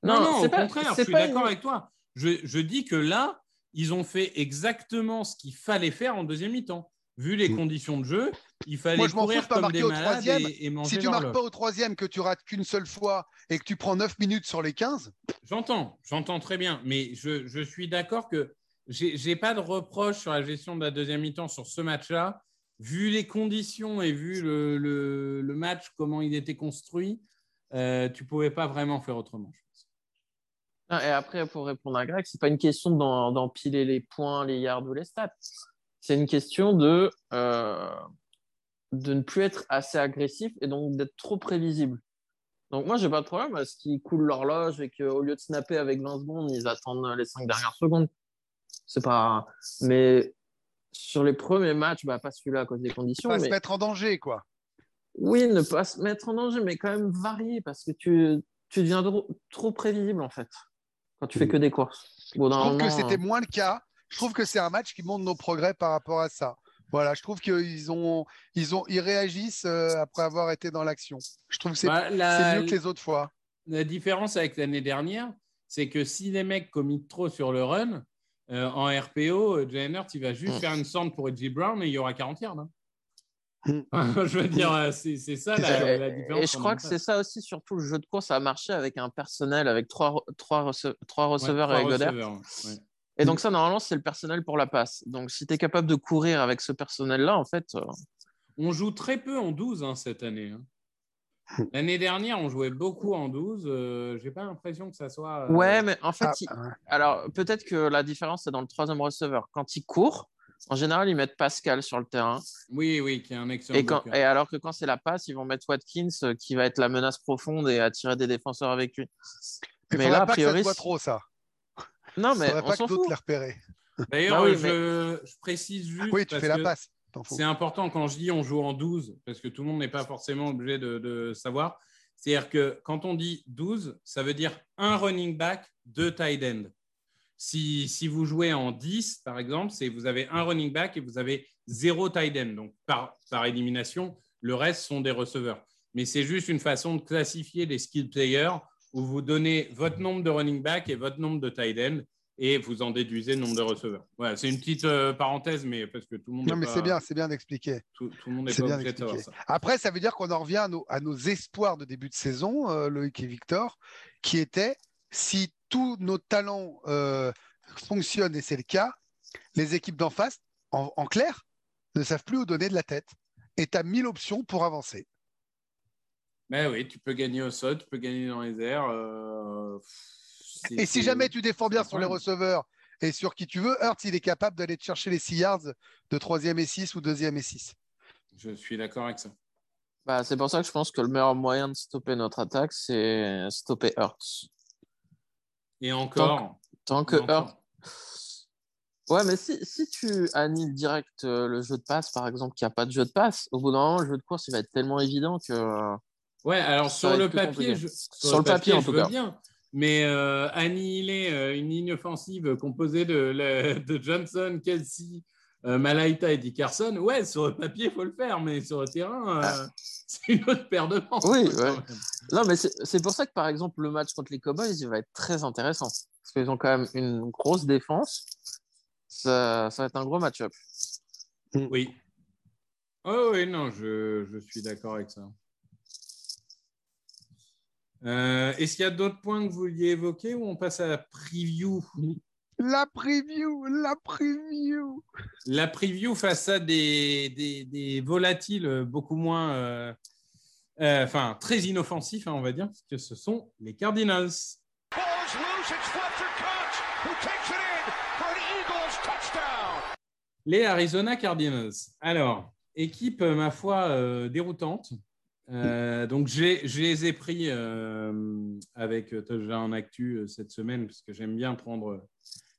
Non, non, c'est au pas- contraire, je c'est suis pas d'accord une- avec toi. Je, je dis que là, ils ont fait exactement ce qu'il fallait faire en deuxième mi-temps. Vu les Mm. conditions de jeu, il fallait Moi, je fous courir pas comme marquer des au malades troisième. et, et manger Si tu leur marques pas au troisième, que tu rates qu'une seule fois et que tu prends 9 minutes sur les 15, J'entends, j'entends très bien, mais je, je suis d'accord que j'ai j'ai pas de reproche sur la gestion de la deuxième mi-temps sur ce match-là. Vu les conditions et vu le, match, comment il était construit, euh, tu pouvais pas vraiment faire autrement. je pense. Et après, pour répondre à Greg, c'est pas une question d'empiler les points, les yards ou les stats. C'est une question de, euh, de ne plus être assez agressif et donc d'être trop prévisible. Donc moi, j'ai pas de problème à ce qu'ils coulent l'horloge et qu'au lieu de snapper avec 20 secondes, ils attendent les 5 dernières secondes. C'est pas. Mais sur les premiers matchs, bah, pas celui-là à cause des conditions. pas mais... se mettre en danger, quoi. Oui, ne pas se mettre en danger, mais quand même varier parce que tu, tu deviens trop, trop prévisible en fait quand tu fais que des courses. Bout Je trouve que c'était moins le cas. Je trouve que c'est un match qui montre nos progrès par rapport à ça. Voilà, je trouve qu'ils ont, ils ont, ils réagissent euh, après avoir été dans l'action. Je trouve que c'est Bah, c'est la, mieux que les autres fois. la différence avec l'année dernière, c'est que si les mecs committent trop sur le run, euh, en RPO, euh, Jalen Hurts, il va juste Mm. faire une centre pour Edgy Brown et il y aura 40 yards. hein. Mm. [laughs] je veux dire, euh, c'est c'est ça la, différence. et je crois que c'est ça aussi, surtout le jeu de course a marché avec un personnel avec trois, trois, rece- trois receveurs Ouais, et Goddard. receveurs, ouais. Et donc ça, normalement, c'est le personnel pour la passe. Donc si tu es capable de courir avec ce personnel-là, en fait, euh, On joue très peu en 12 hein, cette année. hein. [laughs] L'année dernière, on jouait beaucoup en 12. Euh, J'ai pas l'impression que ça soit. euh, ouais, mais en fait, Ah, il- ouais. alors peut-être que la différence c'est dans le troisième receveur. Quand il court, en général, ils mettent Pascal sur le terrain. Oui, oui, qui est un excellent. Et, quand, et alors que quand c'est la passe, ils vont mettre Watkins euh, qui va être la menace profonde et attirer des défenseurs avec lui. Mais, là, a ça priori, c'est- trop, ça. Non, Il mais faudrait on pas s'en que d'autres les repérer. D'ailleurs, Bah oui, je, je précise juste. Oui, tu parce fais la que passe. C'est important quand je dis on joue en 12, parce que tout le monde n'est pas forcément obligé de, savoir. C'est-à-dire que quand on dit 12, ça veut dire un running back, deux tight end. si, si vous jouez en 10, par exemple, c'est vous avez un running back et vous avez zéro tight end. Donc, par, par élimination, le reste sont des receveurs. Mais c'est juste une façon de classifier les skill players où vous donnez votre nombre de running back et votre nombre de tight end et vous en déduisez le nombre de receveurs. Voilà, c'est une petite euh, parenthèse, mais parce que tout le monde. Non, est mais pas- c'est bien, c'est bien d'expliquer. Tout, tout le monde n'est C'est pas bien obligé de savoir d'expliquer. ça. Après, ça veut dire qu'on en revient à nos, à nos espoirs de début de saison, euh, Loïc et Victor, qui étaient si tous nos talents euh, fonctionnent, et c'est le cas, les équipes d'en face, en, en clair, ne savent plus où donner de la tête. Et tu as mille options pour avancer. Mais oui, tu peux gagner au sol, tu peux gagner dans les airs. Et si jamais tu défends bien sur les receveurs et sur qui tu veux, Hurts, il est capable d'aller te chercher les 6 yards de troisième et 6 ou deuxième et 6. Je suis d'accord avec ça. Bah, c'est pour ça que je pense que le meilleur moyen de stopper notre attaque, c'est stopper Hurts. Et encore. Tant que. Hurts. Ouais, mais si, si tu annihiles direct euh, le jeu de passe, par exemple, qu'il n'y a pas de jeu de passe, au bout d'un moment, le jeu de course, il va être tellement évident que. euh, Ouais, alors sur le papier, je, Sur le papier, en je tout veux cas. bien. Mais euh, annihiler euh, une ligne offensive composée de, Johnson, Kelsey, euh, Malaita et Dickerson, ouais, sur le papier, il faut le faire, mais sur le terrain, euh, c'est une autre paire de manches. Ah. Oui, ouais. Non, mais c'est c'est pour ça que, par exemple, le match contre les Cowboys, il va être très intéressant. Parce qu'ils ont quand même une grosse défense. Ça, ça va être un gros match-up. Oui. Oh oui, non, je, je suis d'accord avec ça. Euh, Est-ce qu'il y a d'autres points que vous vouliez évoquer ou on passe à la preview? La preview, la preview. La preview face à des, des, des volatiles beaucoup moins. euh, euh, enfin, très inoffensifs, hein, on va dire, parce que ce sont les Cardinals. Les Arizona Cardinals. Alors, équipe, ma foi, euh, déroutante. Euh, donc, je les ai pris euh, avec euh, Touchdown Actu euh, cette semaine, parce que j'aime bien prendre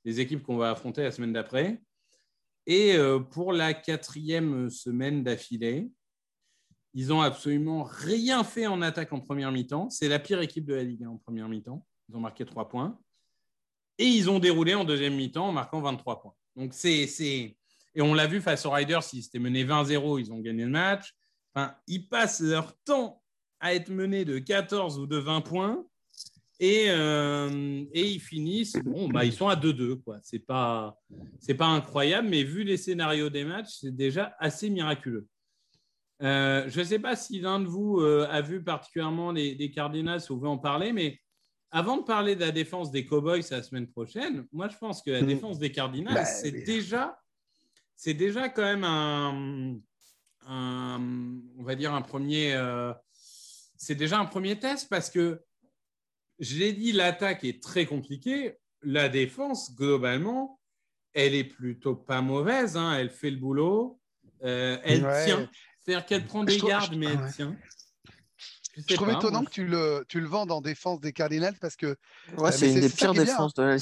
les équipes qu'on va affronter la semaine d'après. Et pour la quatrième semaine d'affilée, ils ont absolument rien fait en attaque en première mi-temps. C'est la pire équipe de la Ligue en première mi-temps. Ils ont marqué 3 points. Et ils ont déroulé en deuxième mi-temps en marquant 23 points. Donc, c'est- Et on l'a vu face aux Riders, s'ils s'étaient menés 20-0, ils ont gagné le match. Enfin, ils passent leur temps à être menés de 14 ou de 20 points. Et, euh, et ils finissent, bon, bah, ils sont à 2-2. quoi. C'est pas, c'est pas incroyable, mais vu les scénarios des matchs, c'est déjà assez miraculeux. Euh, je ne sais pas si l'un de vous euh, a vu particulièrement les, les Cardinals ou veut en parler, mais avant de parler de la défense des Cowboys la semaine prochaine, moi je pense que la Mm. défense des Cardinals, Bah, c'est déjà, c'est déjà quand même un, un- on va dire un premier, euh, c'est déjà un premier test parce que j'ai dit l'attaque est très compliquée, la défense globalement, elle est plutôt pas mauvaise, hein, elle fait le boulot, euh, elle Ouais. tient, c'est-à-dire qu'elle prend des Je trouve- gardes je- mais elle ouais. tient. Je, Je trouve pas, étonnant moi, que tu le, tu le vendes en défense des Cardinals parce que Ouais, mais c'est une des pires défenses de la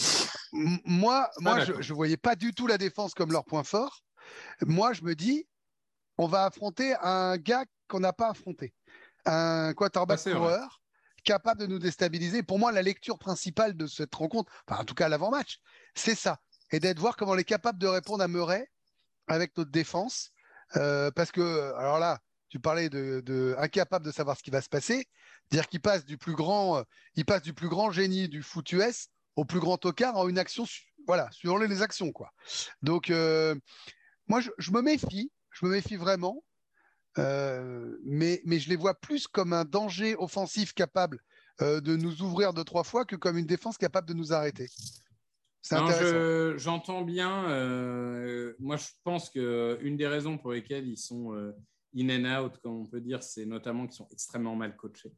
moi, moi je ne voyais pas du tout la défense comme leur point fort. Moi, je me dis, on va affronter un gars qu'on n'a pas affronté. Un quarterback coureur capable de nous déstabiliser. Pour moi, la lecture principale de cette rencontre, enfin, en tout cas l'avant-match, c'est ça. Et d'être voir comment on est capable de répondre à Murray avec notre défense. Euh, parce que, alors là, tu parlais de, de incapable de savoir ce qui va se passer. Dire qu'il passe du plus grand, euh, il passe du plus grand génie du foot US au plus grand tocard en une action, voilà, suivant les actions, quoi. Donc, euh, moi, je, je me méfie, je me méfie vraiment, euh, mais, mais je les vois plus comme un danger offensif capable euh, de nous ouvrir deux, trois fois que comme une défense capable de nous arrêter. Je- J'entends bien. euh, moi, je pense qu'une des raisons pour lesquelles ils sont in and out, comme on peut dire, c'est notamment qu'ils sont extrêmement mal coachés.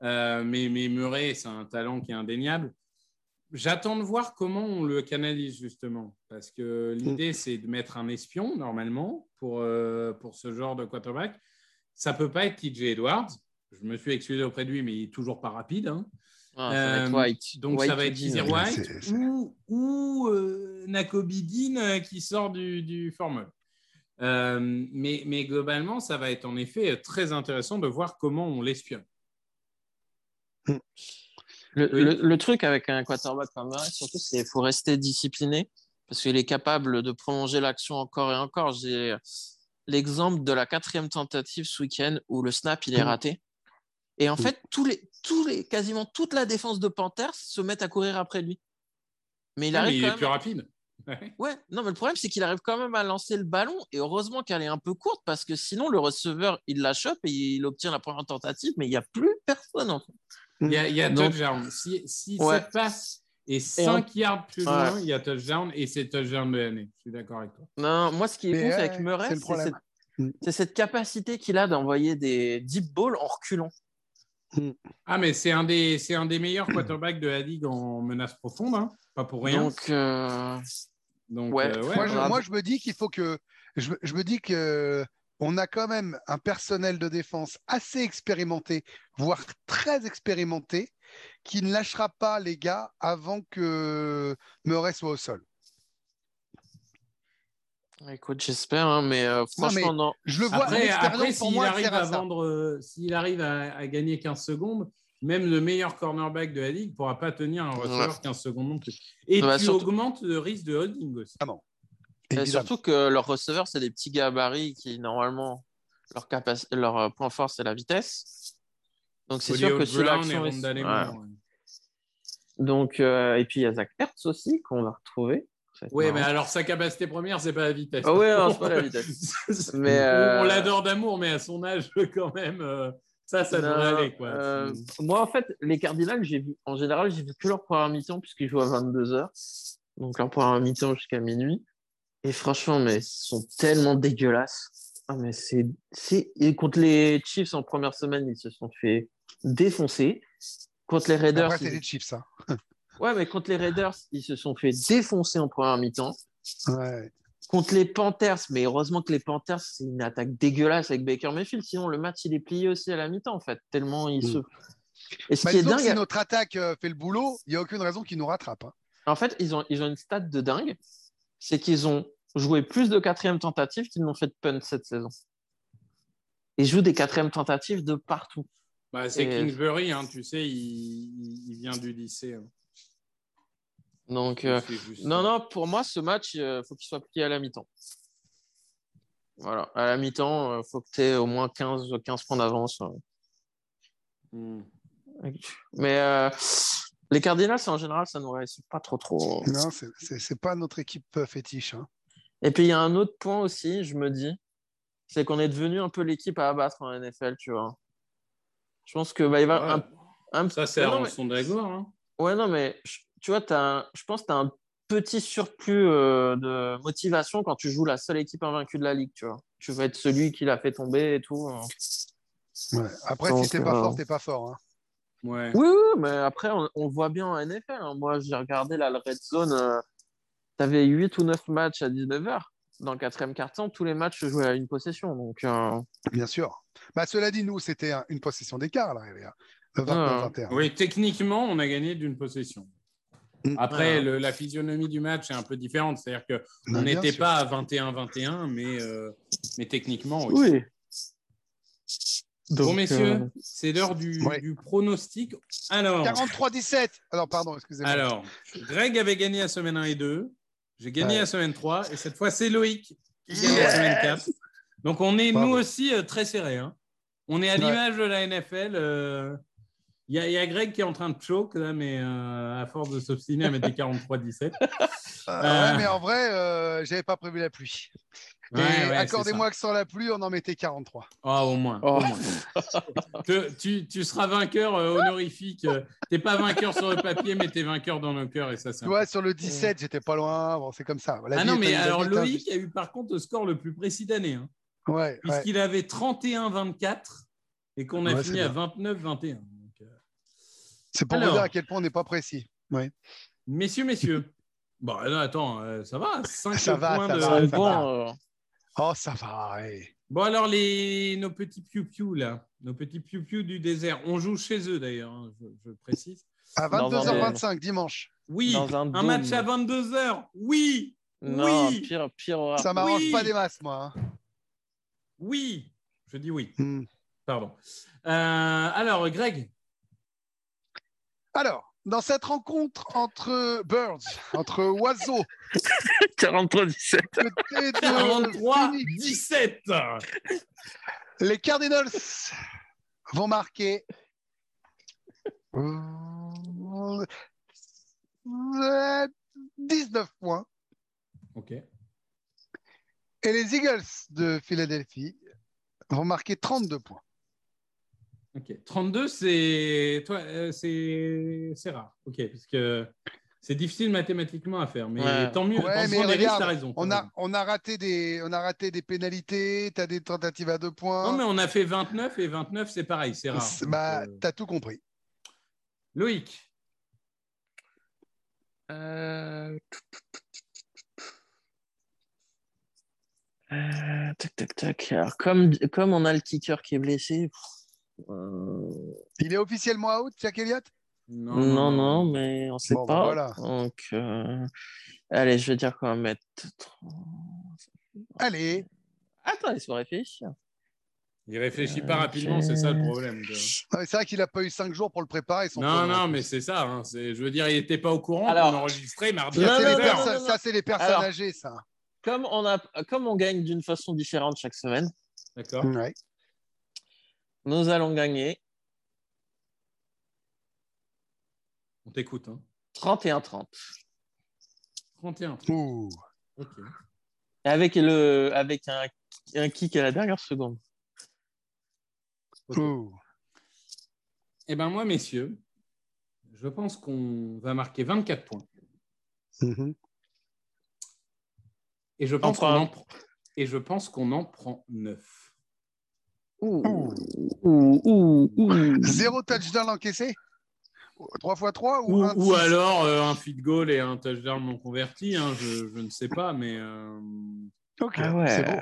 Mais, mais Murray, c'est un talent qui est indéniable. J'attends de voir comment on le canalise, justement. Parce que l'idée, c'est de mettre un espion, normalement, pour, euh, pour ce genre de quarterback. Ça peut pas être TJ Edwards. Je me suis excusé auprès de lui, mais il est toujours pas rapide. hein. Ah, ça va être Euh, White. Donc White ça va ou être Dean. Kizzy Ouais, White c'est- c'est- ou, ou euh, Nakobe Dean euh, qui sort du, du formol. Euh, mais, mais globalement, ça va être en effet très intéressant de voir comment on l'espionne. Le, Oui. le- le truc avec un quarterback comme Murray, surtout, c'est qu'il faut rester discipliné parce qu'il est capable de prolonger l'action encore et encore. J'ai l'exemple de la quatrième tentative ce week-end où le snap il est raté. Et en Mm. fait, tous les, tous les, quasiment toute la défense de Panthers se met à courir après lui. Mais il Ah, mais arrive il quand est même plus rapide. [laughs] Ouais. Ouais, non, mais le problème, c'est qu'il arrive quand même à lancer le ballon. Et heureusement qu'elle est un peu courte parce que sinon, le receveur, il la chope et il obtient la première tentative, mais il n'y a plus personne en fait. Il y a, il y a Donc- touchdown. Si, si Ouais. cette passe est 5 yards plus Ouais. loin, il y a touchdown et c'est touchdown de l'année. Je suis d'accord avec toi. Non, moi, ce qui est Mais ouf ouais, avec Murray, c'est c'est cette, Mm. c'est cette capacité qu'il a d'envoyer des deep balls en reculant. Ah, mais c'est un, des- c'est un des meilleurs quarterbacks de la ligue en menace profonde, hein. pas pour rien. Donc, euh, Donc, ouais. euh, ouais, Moi, je, moi, me dis qu'il faut que. Je, je me dis que on a quand même un personnel de défense assez expérimenté, voire très expérimenté, qui ne lâchera pas les gars avant que Murray soit au sol. écoute, j'espère, hein, mais euh, Non, mais franchement, non. Je le vois, Après, après s'il arrive à vendre, euh, s'il arrive à, à gagner 15 secondes, même le meilleur cornerback de la ligue ne pourra pas tenir un receveur 15 secondes non plus. Et Bah, tu surtout- augmentes le risque de holding aussi. Et Évidemment. surtout que leurs receveurs, c'est des petits gabarits qui, normalement, leur, euh, point fort, c'est la vitesse. Donc, c'est sûr que si Brown l'action. Donc, euh, et puis il y a Zach Ertz aussi qu'on va retrouver. Marrant. mais alors sa capacité première, c'est pas la vitesse. Ah non, c'est pas la [laughs] vitesse. Mais, On- euh, On l'adore d'amour, mais à son âge, [laughs] quand même, euh, ça, ça devrait aller. Quoi. euh, moi, en fait, les Cardinals, j'ai vu, en général, j'ai vu que leur première mi-temps puisqu'ils jouent à 22h. Donc, leur première mi-temps jusqu'à minuit. Et franchement, mais ils sont tellement dégueulasses. Ah, mais c'est, c'est... Et contre les Chiefs en première semaine, ils se sont fait défoncer. Contre les Raiders, Après, ils- c'est chips, ça. ouais, mais contre les Raiders, ils se sont fait défoncer en première mi-temps. Ouais. Contre les Panthers, mais heureusement que les Panthers, c'est une attaque dégueulasse avec Baker Mayfield. Sinon, le match, il est plié aussi à la mi-temps, en fait. Tellement ils Mm. se. Et ce Bah, qui est dingue, si notre attaque euh, fait le boulot, il n'y a aucune raison qu'il nous rattrape. hein. en fait, ils ont, ils ont une stat de dingue. C'est qu'ils ont joué plus de quatrième tentatives qu'ils n'ont fait de punt cette saison. Ils jouent des quatrièmes tentatives de partout. Bah, c'est Et- Kingsbury, hein, tu sais, il, vient du lycée. hein. Donc, euh, juste- non, non, pour moi, ce match, il faut qu'il soit plié à la mi-temps. Voilà, à la mi-temps, il faut que tu aies au moins 15, 15 points d'avance. euh. Hmm. Mais euh, les Cardinals, en général, ça nous réussit pas trop trop. Non, c'est- pas notre équipe euh, fétiche. hein. Et puis il y a un autre point aussi, je me dis, c'est qu'on est devenu un peu l'équipe à abattre en NFL, tu vois. Je pense que bah, il va Ouais. un, un- Ça, c'est en mais- hein. Ouais, non, mais je- tu vois, t'as un- je pense que tu as un petit surplus euh, de motivation quand tu joues la seule équipe invaincue de la ligue, tu vois. Tu veux être celui qui l'a fait tomber et tout. hein. Ouais. Après, Donc, si t'es pas euh, fort, t'es pas fort. Hein. Ouais. Oui, oui, mais après, on, voit bien en NFL. hein. Moi, j'ai regardé là, le Red Zone. tu avais 8 ou 9 matchs à 19h. Dans le quatrième quart-temps, tous les matchs se jouaient à une possession. Donc, euh, Bien sûr. Bah, cela dit, nous, c'était un- une possession d'écart, là, hein. le Ah. 29-21. Oui, techniquement, on a gagné d'une possession. Mm. Après, le- la physionomie du match est un peu différente. C'est-à-dire qu'on bien n'était pas à 21-21, mais, euh, mais techniquement, oui. oui. Bon, messieurs, euh, c'est l'heure du, Ouais. du pronostic. Alors, 43-17. Alors, pardon, excusez-moi. alors, Greg avait gagné la semaine 1 et 2. J'ai gagné Ouais. la semaine 3. Et cette fois, c'est Loïc qui gagne la semaine 4. Donc, on est, nous aussi, euh, très serrés. hein. On est à Ouais. l'image de la NFL. euh, Il y, a- il y a Greg qui est en train de choke, là, mais euh, à force de s'obstiner à mettre des 43-17. [laughs] Euh, Euh. Ouais, mais en vrai, euh, j'avais pas prévu la pluie. Ouais, Et ouais, accordez-moi que sans la pluie, on en mettait 43. ça. Ah, au moins. Oh. au moins. Que tu, tu seras vainqueur euh, honorifique. Tu n'es pas vainqueur sur le papier, mais tu es vainqueur dans nos cœurs. Et ça, c'est Tu vois, sur le 17, j'étais pas loin. Bon, c'est comme ça. La Ah vie non, mais alors Loïc a eu par contre le score le plus précis d'année, hein, Ouais, ouais. puisqu'il avait 31-24 et qu'on a Ouais, fini à bien. 29-21. Donc, euh, C'est pour Alors. vous dire à quel point on n'est pas précis. Messieurs, messieurs. Bon, là, attends, euh, ça va 5 Ça va, points ça de. va, c'est ça bon. Oh, ça va. ouais. Bon, alors, les... nos petits piou-piou, là, nos petits piou-piou du désert, on joue chez eux d'ailleurs, hein, je, je précise. À Dans un 22h25 dimanche. Oui, Dans un match à 22h. Oui, Non, Oui. pire, pire. Ça m'arrange oui. pas des masses, moi. hein. oui. Je dis oui, Hmm. pardon. Euh, alors, Greg, Alors, dans cette rencontre entre Birds, entre oiseaux, [laughs] 43-17. côté de 43 Phoenix, 17 les Cardinals vont marquer euh, 19 points. Ok. Et les Eagles de Philadelphie vont marquer 32 points. Ok. 32, c'est toi, euh, c'est c'est rare. Ok, parce que c'est difficile mathématiquement à faire, mais Ouais. tant mieux. Ouais, mais regarde, raison. On a, on, a raté des, on a raté des pénalités, tu as des tentatives à deux points. Non, mais on a fait 29 et 29, c'est pareil, c'est rare. Bah, euh, T'as tout compris. Loïc, Euh... euh, Tac, tac, tac. Alors, comme, comme on a le kicker qui est blessé. pff, Il est officiellement out, Jack Elliott? Non, Non, non, mais on sait Bon, bah, pas. voilà. Donc, euh, allez, je vais dire qu'on va mettre. Allez, Attends, laisse-moi réfléchir. Il réfléchit Euh, pas rapidement, c'est ça le problème. c'est vrai qu'il n'a pas eu cinq jours pour le préparer. son Non, non, mais c'est ça. hein, Je veux dire, il n'était pas au courant Alors- qu'on enregistrait mardi. Ça, Non, c'est non, les, non, personnes- non, non. ça, c'est les personnes Alors- âgées, ça. Comme on, a, comme on gagne d'une façon différente chaque semaine, D'accord. Ouais. Nous allons gagner On t'écoute. Hein. 31-30. 31. Ouh. Ok. Avec, le, avec un, un kick à la dernière seconde. Ouh. Eh bien, moi, messieurs, je pense qu'on va marquer 24 points. Mhm. Et je pense qu'on en, pr- et je pense qu'on en prend 9. Ouh, Ouh. ouh, ouh, ouh. Zéro touchdown encaissé? 3 x 3 ou, Ou, un ou alors euh, un feed goal et un touchdown non converti. hein, je, je ne sais pas, mais. euh, Ok, Ah ouais. c'est bon.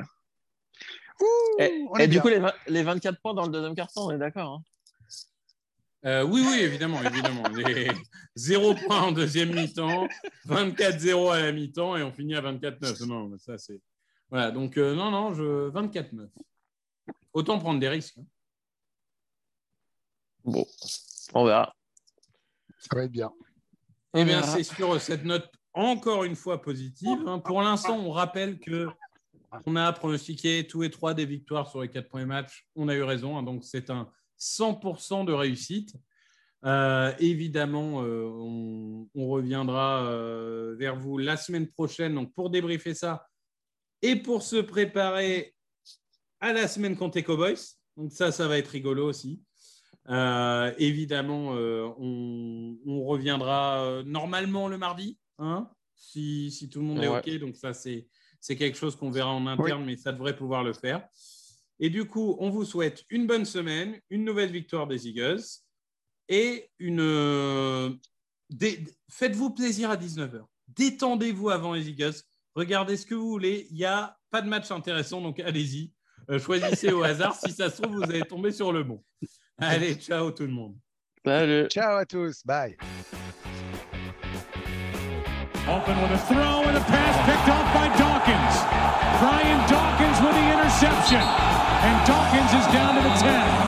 Ouh, Et, et du bien. coup, les, vingt- les 24 points dans le deuxième carton, on est d'accord. hein? euh, oui, oui, évidemment, évidemment. Les [laughs] 0 points en deuxième mi-temps, 24-0 à la mi-temps et on finit à 24-9. Non, mais ça, c'est. Voilà, donc euh, non, non, je 24-9. Autant prendre des risques. hein. Bon, on verra. Ça va être bien. Eh bien, verra. c'est sur cette note encore une fois positive. hein. Pour l'instant, on rappelle que on a pronostiqué tous et trois des victoires sur les quatre premiers matchs. On a eu raison, hein. donc c'est un 100% de réussite. Euh, évidemment, euh, on, on reviendra euh, vers vous la semaine prochaine donc pour débriefer ça et pour se préparer à la semaine contre les Cowboys. Donc ça, ça va être rigolo aussi. Euh, évidemment, euh, on, on reviendra euh, normalement le mardi, hein, si, si tout le monde est. OK. Donc ça, c'est c'est quelque chose qu'on verra en interne, mais ça devrait pouvoir le faire. Et du coup, on vous souhaite une bonne semaine, une nouvelle victoire des Eagles et une. euh, des- Faites-vous plaisir à 19h. Détendez-vous avant les Eagles. Regardez ce que vous voulez. Il n'y a pas de match intéressant, donc allez-y. Euh, choisissez au hasard. Si ça se trouve, vous allez tomber sur le bon. Allez, ciao tout le monde. Salut. Ciao à tous. Bye. Open with a throw and a pass picked off by Dawkins. Brian Dawkins with the interception. And Dawkins is down to the 10.